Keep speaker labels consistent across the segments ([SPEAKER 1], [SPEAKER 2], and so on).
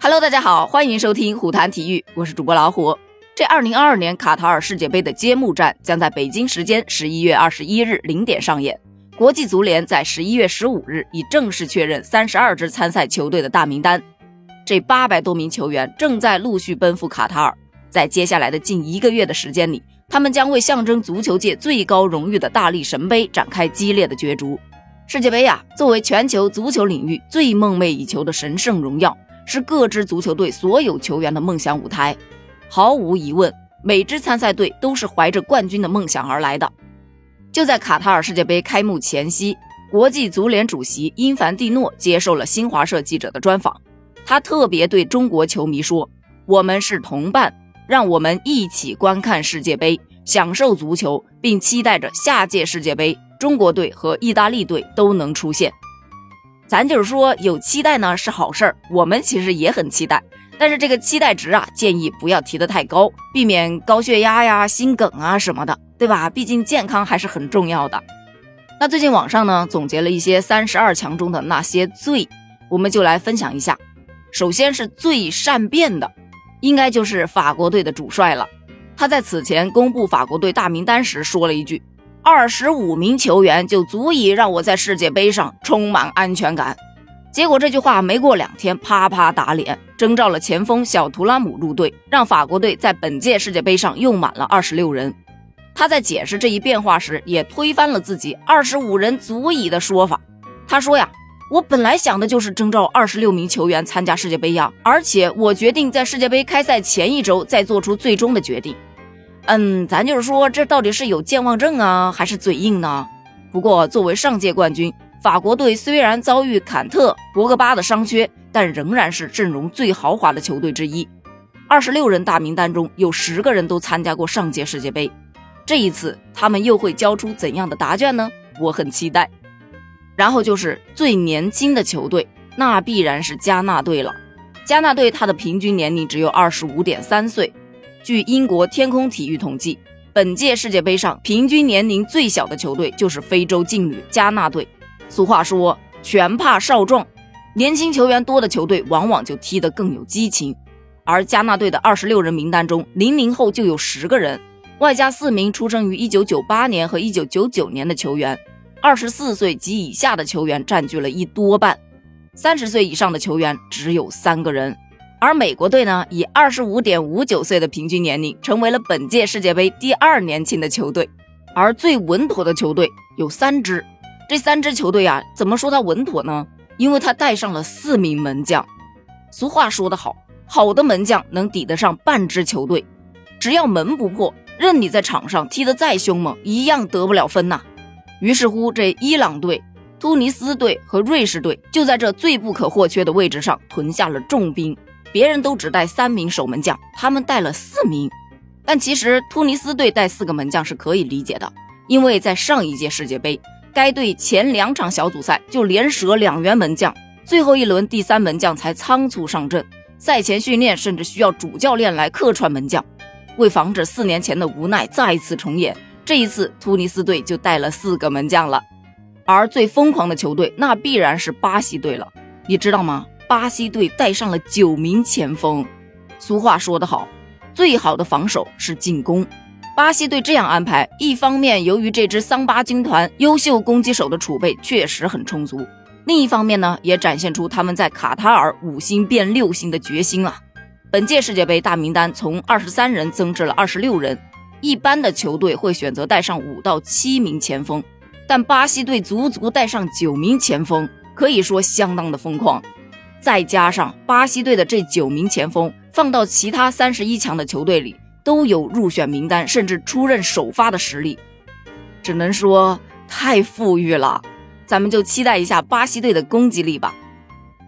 [SPEAKER 1] Hello，大家好，欢迎收听虎谈体育，我是主播老虎。这二零二二年卡塔尔世界杯的揭幕战将在北京时间十一月二十一日零点上演。国际足联在十一月十五日已正式确认三十二支参赛球队的大名单，这八百多名球员正在陆续奔赴卡塔尔。在接下来的近一个月的时间里，他们将为象征足球界最高荣誉的大力神杯展开激烈的角逐。世界杯呀，作为全球足球领域最梦寐以求的神圣荣耀。是各支足球队所有球员的梦想舞台，毫无疑问，每支参赛队都是怀着冠军的梦想而来的。就在卡塔尔世界杯开幕前夕，国际足联主席因凡蒂诺接受了新华社记者的专访，他特别对中国球迷说：“我们是同伴，让我们一起观看世界杯，享受足球，并期待着下届世界杯中国队和意大利队都能出现。”咱就是说，有期待呢是好事儿，我们其实也很期待，但是这个期待值啊，建议不要提得太高，避免高血压呀、心梗啊什么的，对吧？毕竟健康还是很重要的。那最近网上呢，总结了一些三十二强中的那些最，我们就来分享一下。首先是最善变的，应该就是法国队的主帅了。他在此前公布法国队大名单时说了一句。二十五名球员就足以让我在世界杯上充满安全感。结果这句话没过两天，啪啪打脸，征召了前锋小图拉姆入队，让法国队在本届世界杯上用满了二十六人。他在解释这一变化时，也推翻了自己二十五人足矣的说法。他说呀，我本来想的就是征召二十六名球员参加世界杯呀，而且我决定在世界杯开赛前一周再做出最终的决定。嗯，咱就是说，这到底是有健忘症啊，还是嘴硬呢？不过，作为上届冠军，法国队虽然遭遇坎特、博格巴的伤缺，但仍然是阵容最豪华的球队之一。二十六人大名单中有十个人都参加过上届世界杯，这一次他们又会交出怎样的答卷呢？我很期待。然后就是最年轻的球队，那必然是加纳队了。加纳队他的平均年龄只有二十五点三岁。据英国天空体育统计，本届世界杯上平均年龄最小的球队就是非洲劲旅加纳队。俗话说“拳怕少壮”，年轻球员多的球队往往就踢得更有激情。而加纳队的二十六人名单中，零零后就有十个人，外加四名出生于一九九八年和一九九九年的球员，二十四岁及以下的球员占据了一多半，三十岁以上的球员只有三个人。而美国队呢，以二十五点五九岁的平均年龄，成为了本届世界杯第二年轻的球队。而最稳妥的球队有三支，这三支球队啊，怎么说它稳妥呢？因为它带上了四名门将。俗话说得好，好的门将能抵得上半支球队。只要门不破，任你在场上踢得再凶猛，一样得不了分呐。于是乎，这伊朗队、突尼斯队和瑞士队就在这最不可或缺的位置上屯下了重兵。别人都只带三名守门将，他们带了四名。但其实突尼斯队带四个门将是可以理解的，因为在上一届世界杯，该队前两场小组赛就连折两员门将，最后一轮第三门将才仓促上阵，赛前训练甚至需要主教练来客串门将。为防止四年前的无奈再次重演，这一次突尼斯队就带了四个门将了。而最疯狂的球队，那必然是巴西队了，你知道吗？巴西队带上了九名前锋。俗话说得好，最好的防守是进攻。巴西队这样安排，一方面由于这支桑巴军团优秀攻击手的储备确实很充足，另一方面呢，也展现出他们在卡塔尔五星变六星的决心啊。本届世界杯大名单从二十三人增至了二十六人，一般的球队会选择带上五到七名前锋，但巴西队足足带上九名前锋，可以说相当的疯狂。再加上巴西队的这九名前锋，放到其他三十一强的球队里都有入选名单，甚至出任首发的实力，只能说太富裕了。咱们就期待一下巴西队的攻击力吧。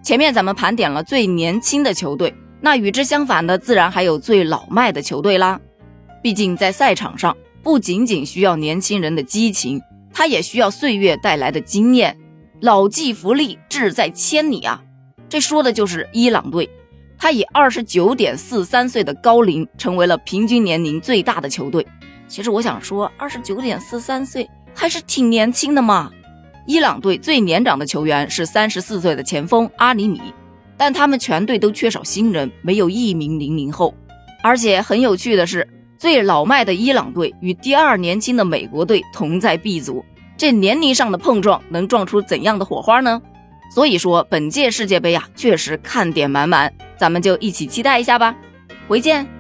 [SPEAKER 1] 前面咱们盘点了最年轻的球队，那与之相反的自然还有最老迈的球队啦。毕竟在赛场上，不仅仅需要年轻人的激情，他也需要岁月带来的经验。老骥伏枥，志在千里啊。这说的就是伊朗队。他以二十九点四三岁的高龄成为了平均年龄最大的球队。其实我想说二十九点四三岁还是挺年轻的嘛。伊朗队最年长的球员是三十四岁的前锋阿里米但他们全队都缺少新人没有一名零零后。而且很有趣的是最老迈的伊朗队与第二年轻的美国队同在 b 组。这年龄上的碰撞能撞出怎样的火花呢？所以说本届世界杯呀确实看点满满咱们就一起期待一下吧。回见。